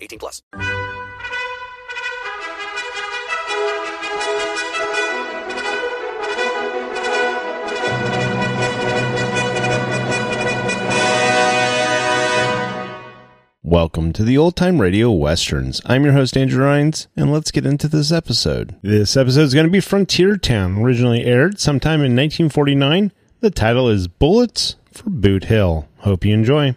18 plus. Welcome to the Old Time Radio Westerns. I'm your host, Andrew Rhynes, and let's get into this episode. This episode is going to be Frontier Town, originally aired sometime in 1949. The title is Bullets for Boot Hill. Hope you enjoy.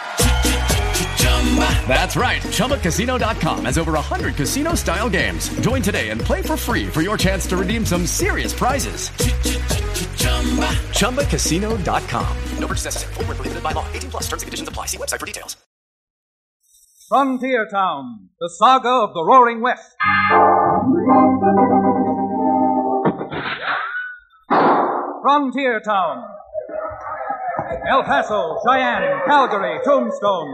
That's right. ChumbaCasino.com has over 100 casino style games. Join today and play for free for your chance to redeem some serious prizes. ChumbaCasino.com. No purchase necessary. Full prohibited by law. 18 plus terms and conditions apply. See website for details. Frontier Town, the saga of the Roaring West. Frontier Town. El Paso, Cheyenne, Calgary, Tombstone.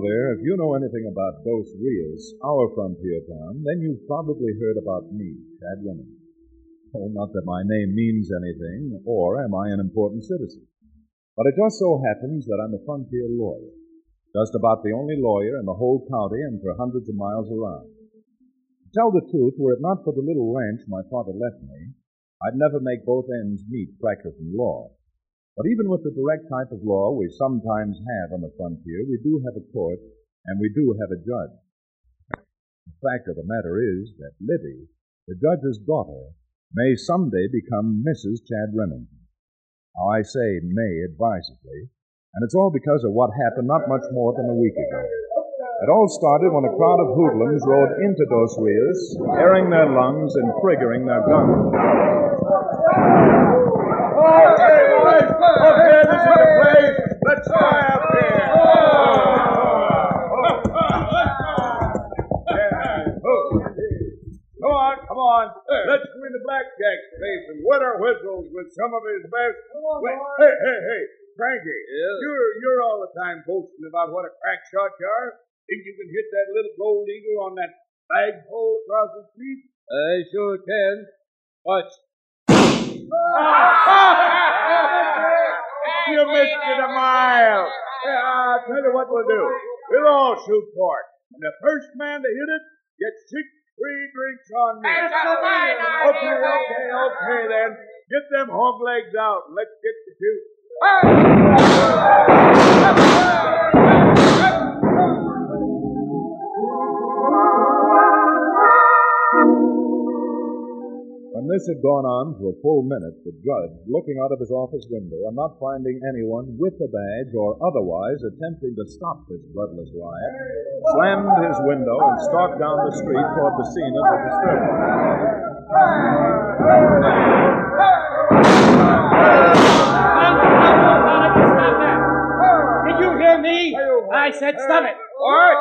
There. If you know anything about Dos Rios, our frontier town, then you've probably heard about me, Chad. Oh, not that my name means anything, or am I an important citizen. But it just so happens that I'm a frontier lawyer. Just about the only lawyer in the whole county and for hundreds of miles around. To tell the truth, were it not for the little ranch my father left me, I'd never make both ends meet practicing law. But even with the direct type of law we sometimes have on the frontier, we do have a court and we do have a judge. The fact of the matter is that Libby, the judge's daughter, may someday become Mrs. Chad Remington. Now, I say may advisedly, and it's all because of what happened not much more than a week ago. It all started when a crowd of hoodlums rode into Dos Rios, airing their lungs and triggering their guns. Okay, boys, put hands to the. Let's try up here. Come on, come on. Let's win the blackjack space and wet our whistles with some of his best. Hey, hey, hey. Frankie, you're you're all the time boasting about what a crack shot you are. Think you can hit that little gold eagle on that flagpole across the street? I sure can. Watch you missed it a mile. Yeah, I'll tell you what we'll do. We'll all shoot for it. And the first man to hit it gets six free drinks on me. Okay, okay, okay then. Get them hog legs out let's get to shoot. this had gone on for a full minute, the judge, looking out of his office window and not finding anyone with a badge or otherwise attempting to stop this bloodless riot, slammed his window and stalked down the street toward the scene of the disturbance. Did you hear me? I said stop it. What?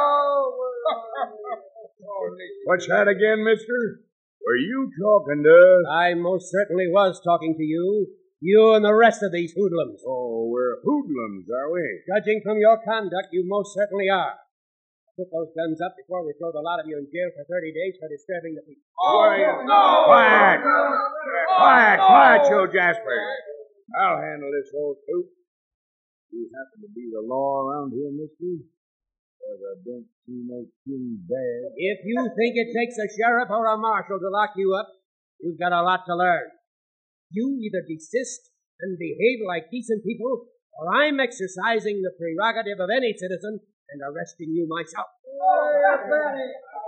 What's that again, mister? Were you talking to us? I most certainly was talking to you. You and the rest of these hoodlums. Oh, we're hoodlums, are we? Judging from your conduct, you most certainly are. Put those guns up before we throw the lot of you in jail for 30 days for disturbing the peace. Oh, oh Quiet! Oh, quiet, oh, quiet, Joe Jasper. I'll handle this whole coot. You happen to be the law around here, mister? If you think it takes a sheriff or a marshal to lock you up, you've got a lot to learn. You either desist and behave like decent people, or I'm exercising the prerogative of any citizen and arresting you myself.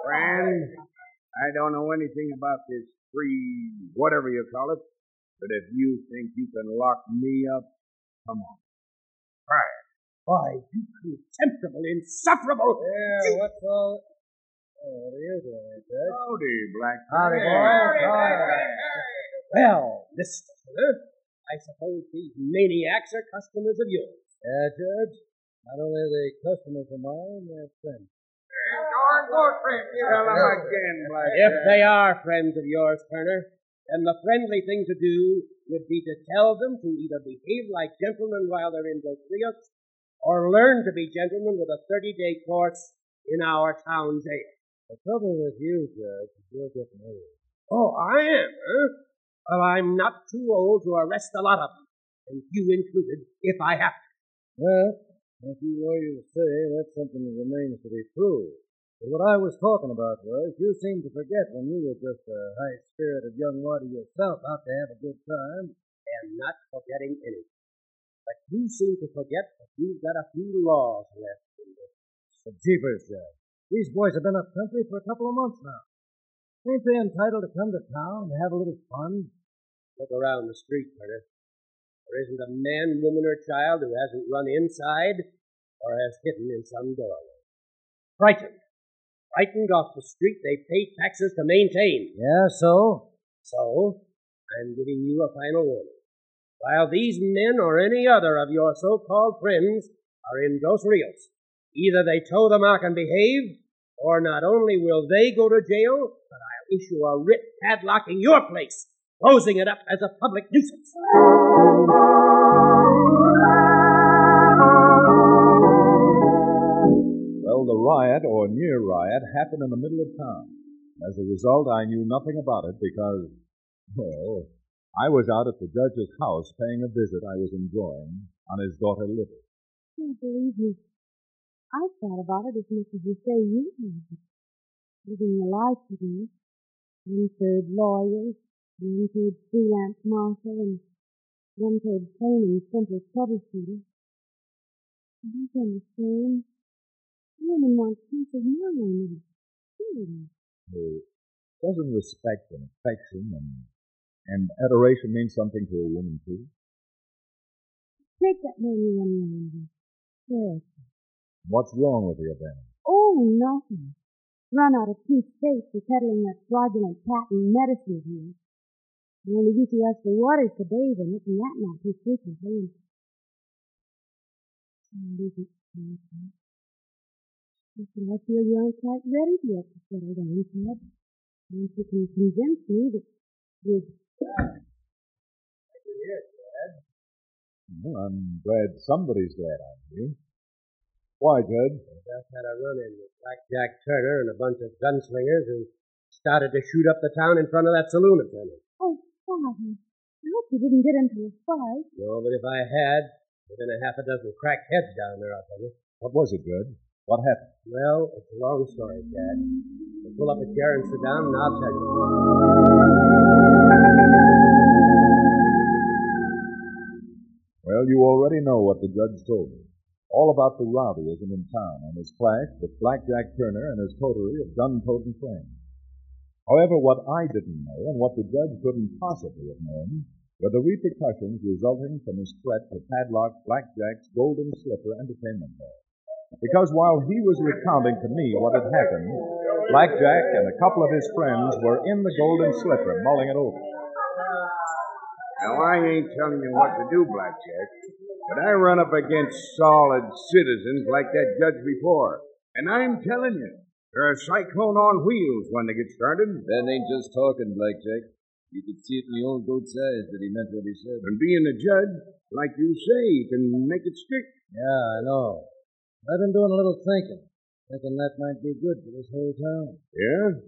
Friend, I don't know anything about this free, whatever you call it, but if you think you can lock me up, come on. Try. Why, you contemptible, insufferable. Yeah, what's all. Oh, what are you doing, Judge? Howdy, Black. Howdy, boys. Well, Mr. Fuller, I suppose these maniacs are customers of yours. Yeah, Judge. Not only are they customers of mine, they're friends. Tell them again, Black. If they are friends of yours, Turner, then the friendly thing to do would be to tell them to either behave like gentlemen while they're in Dos Rios, or learn to be gentlemen with a 30-day course in our town jail. The trouble with you, Judge, is you're getting old. Oh, I am, huh? Well, I'm not too old to arrest a lot of them, and you included, if I have to. Well, if you lawyers say that's something that remains to be proved. But what I was talking about was, you seemed to forget when you were just a high-spirited young lady yourself out to have a good time. And not forgetting anything. But you seem to forget that you've got a few laws left in this. The jeepers, Judge. These boys have been up country for a couple of months now. Ain't they entitled to come to town and have a little fun? Look around the street, Turner. There isn't a man, woman, or child who hasn't run inside or has hidden in some doorway. Frightened. Frightened off the street they pay taxes to maintain. Yeah, so? So, I'm giving you a final warning. While these men or any other of your so-called friends are in Dos Rios, either they toe the mark and behave, or not only will they go to jail, but I'll issue a writ padlocking your place, closing it up as a public nuisance. Well, the riot, or near riot, happened in the middle of town. As a result, I knew nothing about it because, well, I was out at the judge's house paying a visit I was enjoying on his daughter Libby. Can't believe you. I've thought about it as much as you say you have. Living the life you do. One-third lawyer, one-third freelance marshal, and one-third plain and simple troubleshooter. I don't understand. Women want peace of mind and freedom. Well, doesn't respect and affection and, and adoration means something to a woman, too? Take that man you unnamed. Yes. What's wrong with you, then? Oh, nothing. Run out of two states for peddling that fraudulent patent medicine of yours. You only used to ask for waters to bathe in it, and that not too frequently. And leave it quietly. Listen, I feel you aren't quite ready yet to settle down, Ted. Once you can convince me that you're well, I'm glad somebody's glad I'm here. Why, Judge? I just had a run in with Black Jack Turner and a bunch of gunslingers who started to shoot up the town in front of that saloon attendant. Oh, Father. I hope you didn't get into a fight. No, but if I had, there'd been a half a dozen cracked heads down there, I'll tell you. What was it, Judge? What happened? Well, it's a long story, Dad. We'll pull up a chair and sit down, and I'll tell you. Well, you already know what the judge told me. All about the rowdyism in town and his clash with Blackjack Turner and his coterie of gun-toting friends. However, what I didn't know, and what the judge couldn't possibly have known, were the repercussions resulting from his threat to padlock Blackjack's Golden Slipper Entertainment Hall. Because while he was recounting to me what had happened, Blackjack and a couple of his friends were in the Golden Slipper mulling it over. Now, I ain't telling you what to do, Blackjack, but I run up against solid citizens like that judge before. And I'm telling you, they're a cyclone on wheels when they get started. That ain't just talking, Blackjack. You could see it in the old goat's eyes that he meant what he said. And being a judge, like you say, you can make it stick. Yeah, I know. I've been doing a little thinking, thinking that might be good for this whole town. Yeah?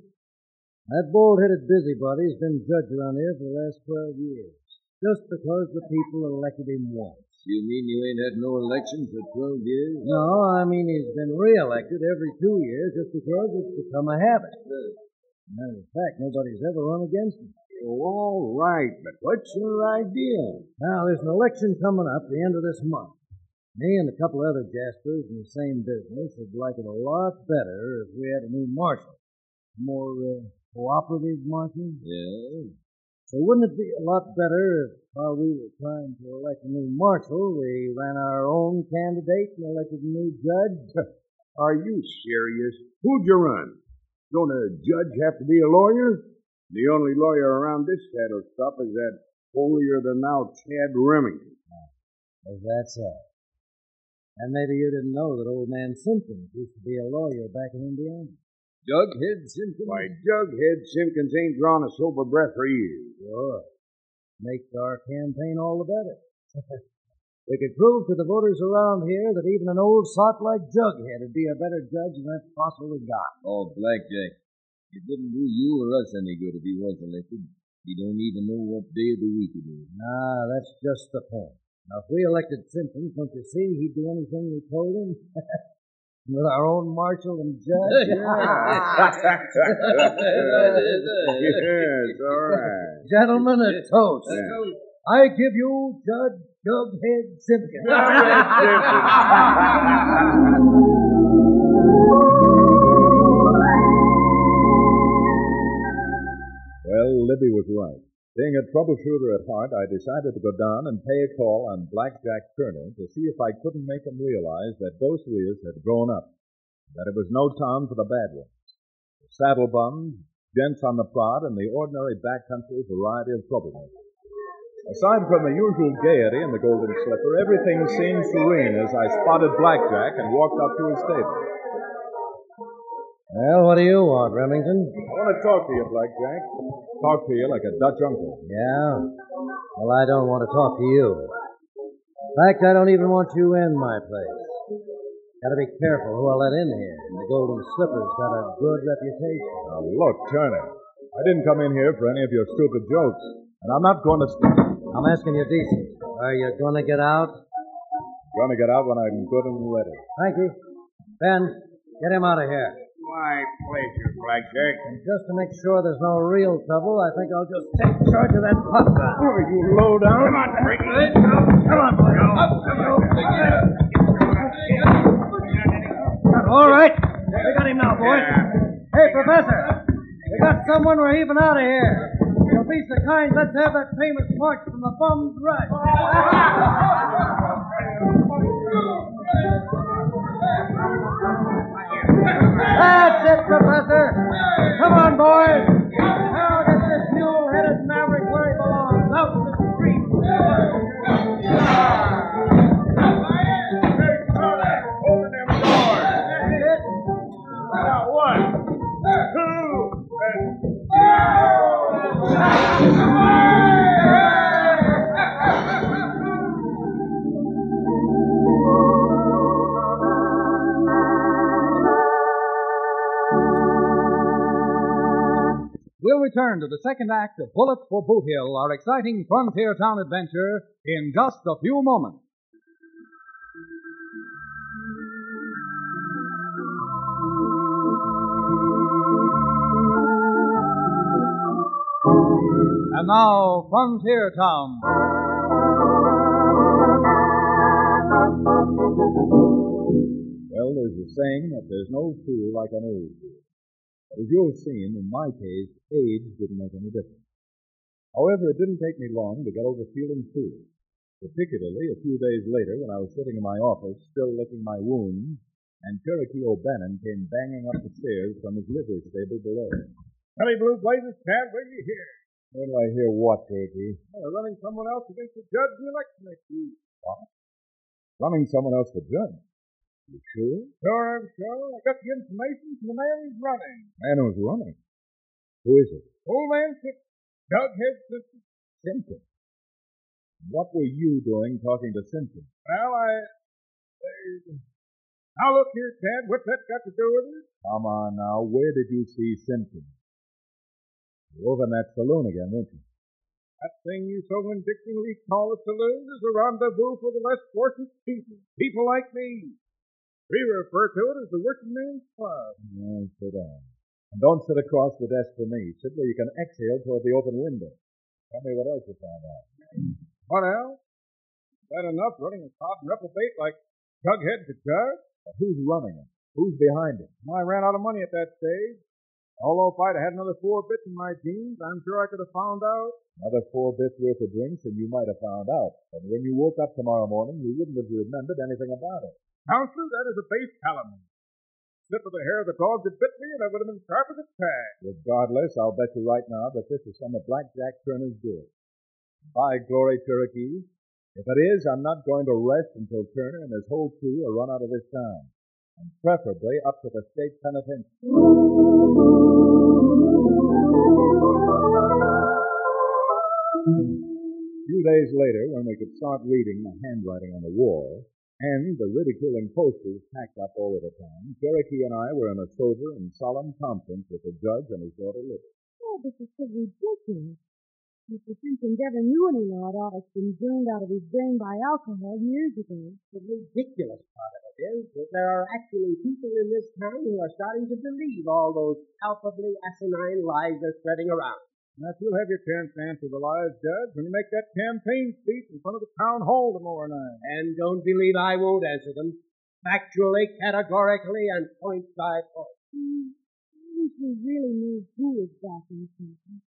That bald-headed busybody's been judge around here for the last twelve years, just because the people elected him once. You mean you ain't had no election for 12 years? No, I mean he's been reelected every two years just because it's become a habit. Matter of fact, nobody's ever run against him. Oh, all right, but what's your idea? Now, there's an election coming up the end of this month. Me and a couple other Jaspers in the same business would like it a lot better if we had a new marshal. More uh, cooperative marshal. Yeah. So wouldn't it be a lot better if while we were trying to elect a new marshal, we ran our own candidate and elected a new judge? Are you serious? Who'd you run? Don't a judge have to be a lawyer? The only lawyer around this saddle stop is that holier than thou Chad Remington. Is that so? And maybe you didn't know that old man Simpkins used to be a lawyer back in Indiana. Jughead Simpkins? Why, Jughead Simpkins ain't drawn a sober breath for years. Sure. Makes our campaign all the better. we could prove to the voters around here that even an old sot like Jughead would be a better judge than that fossil we got. Oh, Blackjack. It wouldn't do you or us any good if he was elected. He don't even know what day of the week it is. Nah, that's just the point. Now, if we elected Simpkins, don't you see he'd do anything we told him? With our own marshal and judge? yes, all right. Gentlemen, a toast. Yeah. I give you Judge Jughead Simpkins. Well, Libby was right. Being a troubleshooter at heart, I decided to go down and pay a call on Blackjack Turner to see if I couldn't make him realize that Dos Rios had grown up, that it was no town for the bad ones. The saddle bums, gents on the prod, and the ordinary backcountry variety of troublemakers. Aside from the usual gaiety in the Golden Slipper, everything seemed serene as I spotted Blackjack and walked up to his stable. Well, what do you want, Remington? I want to talk to you, Blackjack. Talk to you like a Dutch uncle. Yeah? Well, I don't want to talk to you. In fact, I don't even want you in my place. Gotta be careful who I let in here. The Golden Slipper's got a good reputation. Now, look, Turner. I didn't come in here for any of your stupid jokes. And I'm not going to... I'm asking you decent. Are you going to get out? Going to get out when I'm good and ready. Thank you. Ben, get him out of here. My pleasure, Blackjack. And just to make sure there's no real trouble, I think I'll just take charge of that gun. Oh, you low down. Come on, it. Come on, boy. Up, come on. All right. We got him now, boys. Hey, Professor. We got someone we're even out of here. You'll be so kind, let's have that famous march from the bum's rush. second act of Bullet for Boot Hill, our exciting frontier town adventure, in just a few moments. And now, Frontier Town. Well, there's a saying that there's no fool like an old fool. But as you've seen, in my case, age didn't make any difference. However, it didn't take me long to get over feeling foolish, particularly a few days later when I was sitting in my office, still licking my wounds, and Cherokee O'Bannon came banging up the stairs from his livery stable below. Honey Blue Blazes, Tad, wait till you hear. When do I hear what, Cherokee? Running someone else against the judge in the election next week. What? Running someone else for judge? You sure? Sure, I'm sure. I got the information from the man who's running. Man who's running? Who is it? Old man Simpson. Jughead Simpson. Simpson. What were you doing talking to Simpson? Well, I... Uh, now look here, Tad. What's that got to do with it? Come on now. Where did you see Simpson? You're over in that saloon again, weren't you? That thing you so vindictively call a saloon is a rendezvous for the less fortunate people. People like me. We refer to it as the working man's club. Sit down. And don't sit across the desk from me. Sit where you can exhale toward the open window. Tell me what else you found out. What else? Is that enough running a and reprobate like Jughead to judge? Who's running it? Who's behind it? I ran out of money at that stage. Although if I'd had another four bits in my jeans, I'm sure I could have found out. Another four bits worth of drinks, and you might have found out. And when you woke up tomorrow morning, you wouldn't have remembered anything about it. Counselor, that is a base calumny. Slip of the hair of the dog that bit me, and I would have been sharp as a tack. Regardless, I'll bet you right now that this is some of Black Jack Turner's doing. By glory, Cherokee. If it is, I'm not going to rest until Turner and his whole crew are run out of this town. And preferably up to the state penitentiary. A few days later, when we could start reading the handwriting on the wall, and the ridiculing posters packed up all over the town, Cherokee and I were in a sober and solemn conference with the judge and his daughter Libby. Oh, this is so ridiculous. Mr. Simpson never knew any law at all. It's been drained out of his brain by alcohol years ago. The ridiculous part of it is that there are actually people in this town who are starting to believe all those palpably asinine lies they're spreading around. Yes, you'll have your chance to answer the lies, Judge, when you make that campaign speech in front of the town hall tomorrow night. And don't believe I won't answer them. Factually, categorically, and point by point. Mm, I wish we really knew who is exactly is Simpson.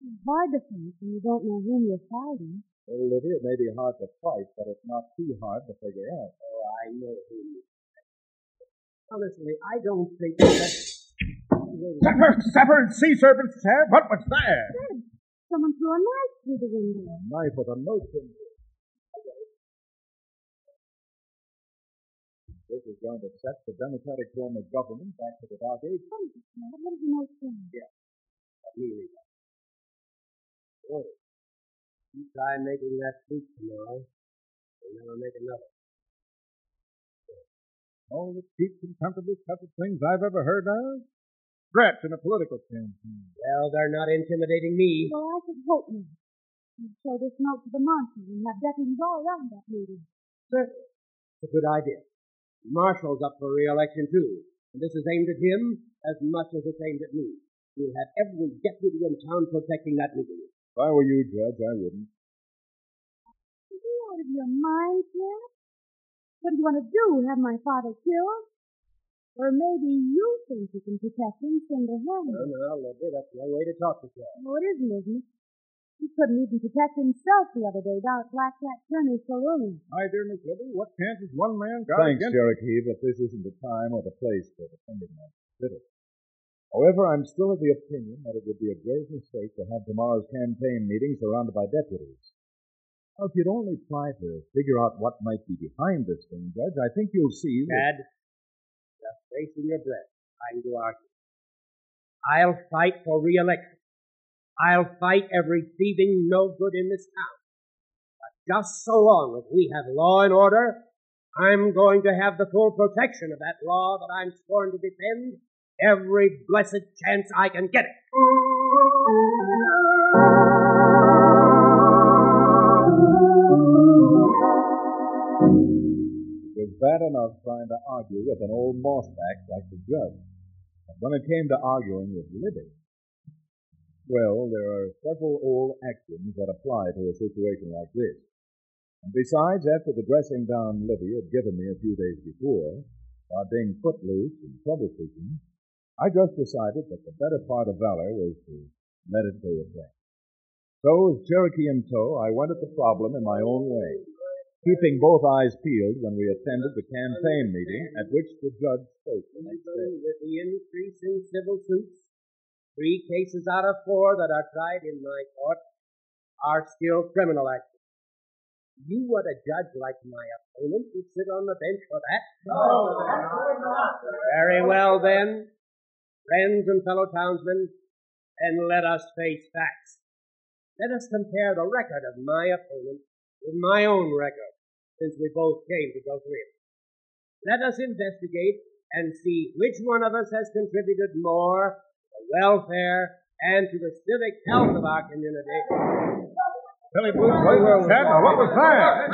It's hard to fight when you don't know whom you're fighting. Well, Libby, it may be hard to fight, but it's not too hard to figure out. Oh, I know who you Honestly, I don't think that... Sapper, sapper, sea serpent, Sam. What was that? Someone threw a knife through the window. A knife with a note in it. This is going to set the democratic form of government back to the dark ages. What is it, Dad? What does the note say? Yeah. Really. Oh, you try making that speech tomorrow, you'll never make another. All the cheap, contemptible cut of things I've ever heard of? Threats in a political campaign. Well, they're not intimidating me. Well, I should hope not. You show this note to the marshal and have deputies all around that meeting. Certainly. It's a good idea. The marshal's up for re-election, too. And this is aimed at him as much as it's aimed at me. We'll have every deputy in town protecting that meeting. If I were you, Judge, I wouldn't. Are you out of your mind, Jack? What do you want to do? Have my father killed? Or maybe you think you can protect him single-handed? No, no, Libby, that's no way to talk to Jack. No, it isn't, isn't it? He couldn't even protect himself the other day down at Black Cat Turner's saloon. My dear Miss Libby, what chance has one man got Thanks, against... Cherokee, but this isn't the time or the place for defending my city. However, I'm still of the opinion that it would be a grave mistake to have tomorrow's campaign meeting surrounded by deputies. Now, if you'd only try to figure out what might be behind this thing, Judge, I think you'll see that... Just wasting your breath trying to argue. I'll fight for re-election. I'll fight every thieving no good in this town. But just so long as we have law and order, I'm going to have the full protection of that law that I'm sworn to defend every blessed chance I can get it. Was bad enough trying to argue with an old mossback like the judge. But when it came to arguing with Libby, well, there are several old axioms that apply to a situation like this. And besides, after the dressing down Libby had given me a few days before, by being footloose and troubleshooting, I just decided that the better part of valor was to let it go at that. So, with Cherokee in tow, I went at the problem in my own way keeping both eyes peeled when we attended the campaign meeting at which the judge spoke the next day. With the increase in civil suits, three cases out of four that are tried in my court are still criminal actions. You would a judge like my opponent would sit on the bench for that? No. Very well then, friends and fellow townsmen, and let us face facts. Let us compare the record of my opponent with my own record since we both came to Gulf Ridge. Let us investigate and see which one of us has contributed more to the welfare and to the civic health of our community. Billy Blues, what was that? Now, what was that?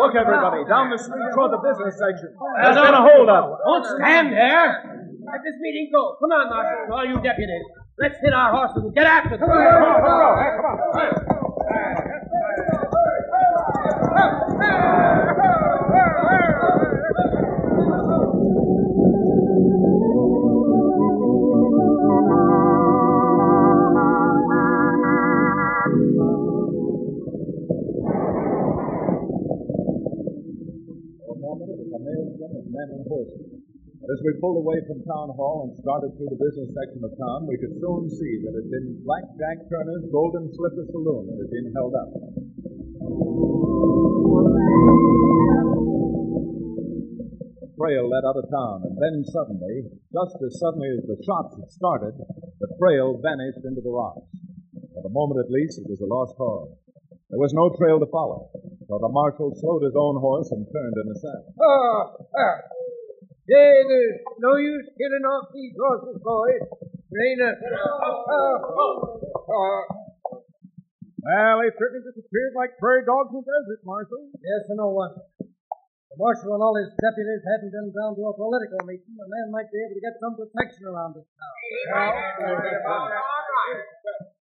Look, everybody, down the street toward the business section. There's been a holdup. Don't stand there. Let this meeting go. Come on, Marshal, all you deputies. Let's hit our horses and get after them. Come on, come on, come on. men and horses. As we pulled away from Town Hall and started through the business section of town, we could soon see that it had been Black Jack Turner's Golden Slipper Saloon that had been held up. The trail led out of town, and then suddenly, just as suddenly as the shots had started, the trail vanished into the rocks. For the moment at least, it was a lost cause. There was no trail to follow, so the marshal slowed his own horse and turned in the saddle. Oh, ah. Hey, there's no use killing off these horses, boys. There ain't a... Oh, oh. Well, they certainly disappeared like prairie dogs in the desert, Marshal. Yes, and no wonder. The marshal and all his deputies hadn't been down to a political meeting, and man might be able to get some protection around this town.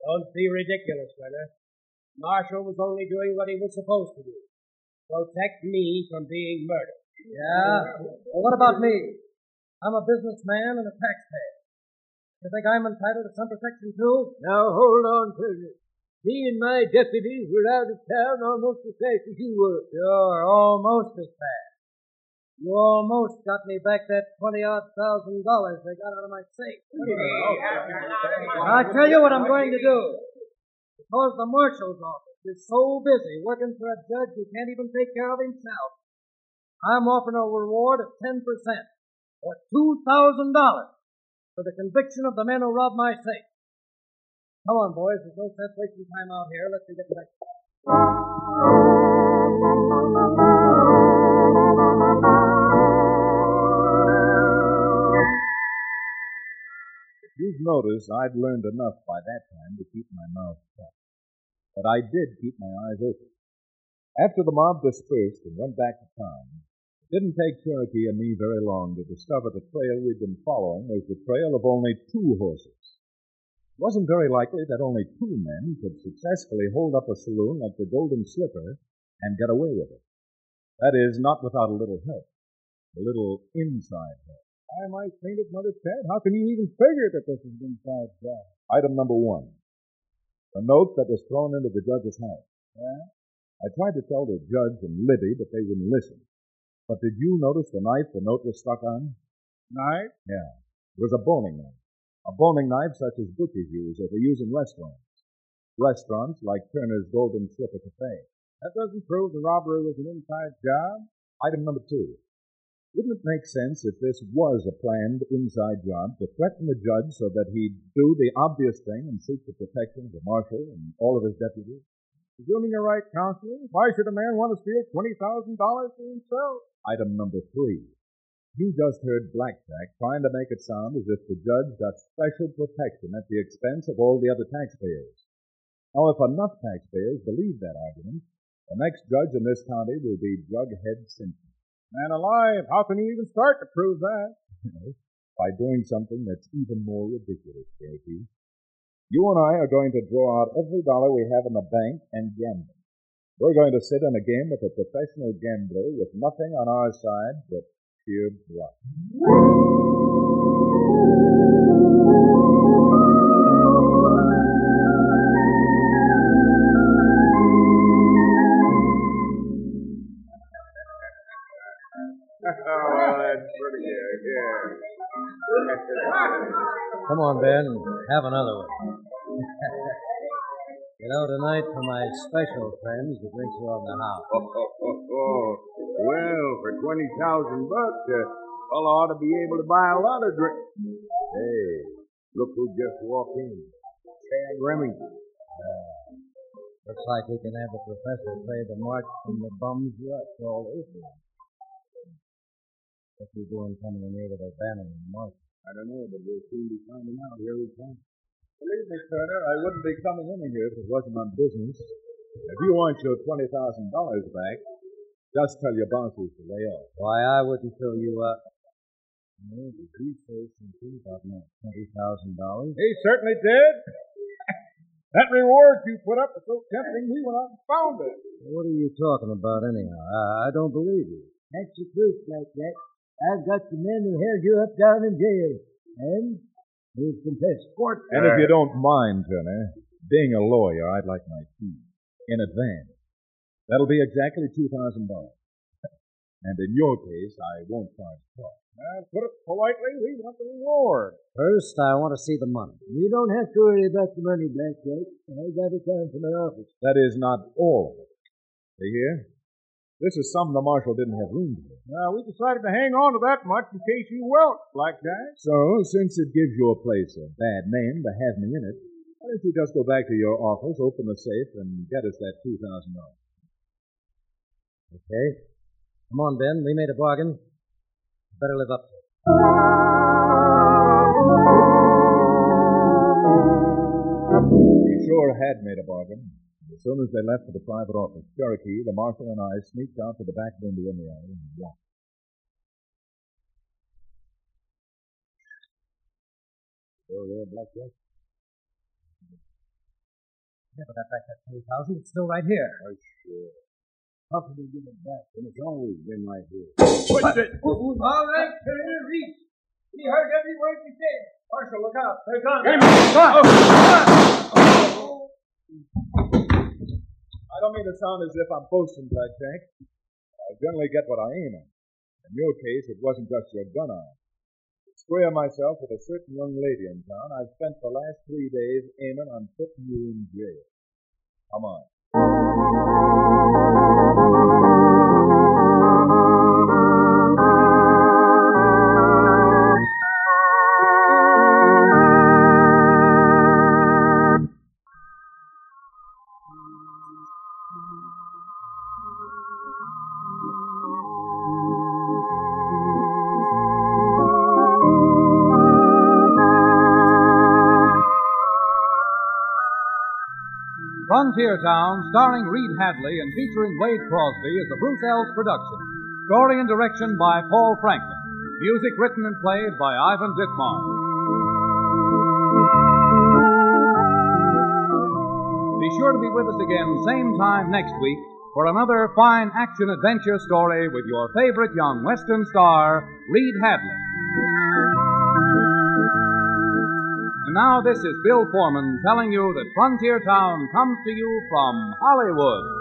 Don't be ridiculous, Renner. Marshall was only doing what he was supposed to do. Protect me from being murdered. Yeah? Well, what about me? I'm a businessman and a taxpayer. You think I'm entitled to some protection too? Now hold on, Turner. Me and my deputies were out of town almost as fast as you were. Sure, almost as fast. You almost got me back that twenty odd thousand dollars they got out of my safe. I'll tell you what I'm going to do. Because the marshal's office is so busy working for a judge who can't even take care of himself, I'm offering a reward of 10% or $2,000 for the conviction of the men who robbed my safe. Come on, boys. There's no sense wasting time out here. Let's get back. You've noticed I'd learned enough by that time to keep my mouth shut. But I did keep my eyes open. After the mob dispersed and went back to town, it didn't take Cherokee and me very long to discover the trail we'd been following was the trail of only two horses. It wasn't very likely that only two men could successfully hold up a saloon like the Golden Slipper and get away with it. That is, not without a little help. A little inside help. I might faint it, Mother Ted. How can you even figure that this is an inside job? Item number one. A note that was thrown into the judge's house. Yeah? I tried to tell the judge and Libby, but they wouldn't listen. But did you notice the knife the note was stuck on? Knife? Yeah. It was a boning knife. A boning knife such as butchers use or they use in restaurants. Restaurants like Turner's Golden Slipper Cafe. That doesn't prove the robbery was an inside job. Item number two. Wouldn't it make sense if this was a planned inside job to threaten the judge so that he'd do the obvious thing and seek the protection of the marshal and all of his deputies? Presuming you're right, Counselor, why should a man want to steal $20,000 for himself? Item number three. You just heard Blackjack trying to make it sound as if the judge got special protection at the expense of all the other taxpayers. Now, if enough taxpayers believe that argument, the next judge in this county will be Jughead Simpson. Man alive, how can you even start to prove that? By doing something that's even more ridiculous, Cherokee. You and I are going to draw out every dollar we have in the bank and gamble. We're going to sit in a game with a professional gambler with nothing on our side but sheer bluff. that's pretty good, yeah. Come on, Ben. Have another one. you know, tonight for my special friends, the drinks are on the house. Oh, oh, oh. Well, for 20000 bucks, a fellow ought to be able to buy a lot of drinks. Hey, look who just walked in. Chad Remington. Uh, looks like we can have the professor play the march from the bum's rush all over. What's he doing coming in here with O'Bannon and Mark? I don't know, but we'll soon be finding out. Here we come. Believe me, Turner, I wouldn't be coming in here if it wasn't on business. If you want your $20,000 back, just tell your bosses to lay off. Why, I wouldn't fill you up. No, did he say something about my $20,000? He certainly did. that reward you put up was so tempting, we went out and found it. What are you talking about, anyhow? I, I don't believe you. That's the truth, Blackjack. I've got the men who held you up down in jail. And who've confessed sport. And if you don't mind, Turner, being a lawyer, I'd like my fee in advance. That'll be exactly $2,000. and in your case, I won't charge cost. Uh, put it politely, we want the reward. First, I want to see the money. You don't have to worry about the money, Blackjack. I got it down from my office. That is not all of it. See here? This is some the marshal didn't have room for. Now, we decided to hang on to that much in case you welt, Blackjack. So, since it gives your place a bad name to have me in it, why don't you just go back to your office, open the safe, and get us that $2,000? Okay. Come on, Ben. We made a bargain. Better live up to it. He sure had made a bargain. As soon as they left for the private office, Cherokee, the marshal, and I sneaked out to the back window in the alley and watched. Oh, there, Blackjack. Never got back that twenty thousand. It's still right here. Oh, sure. How can we give it back when it's always been right here? What's it? All right, Turner, reach. He heard every word you said. Marshal, look out. They're gone. Hey, Oh, oh. I don't mean to sound as if I'm boasting, Blackjack. I generally get what I aim at. In your case, it wasn't just your gun arm. To square myself with a certain young lady in town, I've spent the last three days aiming on putting you in jail. Come on. Frontier Town, starring Reed Hadley and featuring Wade Crosby, is a Bruce Eells production. Story and direction by Paul Franklin. Music written and played by Ivan Ditmars. Be sure to be with us again same time next week for another fine action adventure story with your favorite young Western star, Reed Hadley. And now this is Bill Foreman telling you that Frontier Town comes to you from Hollywood.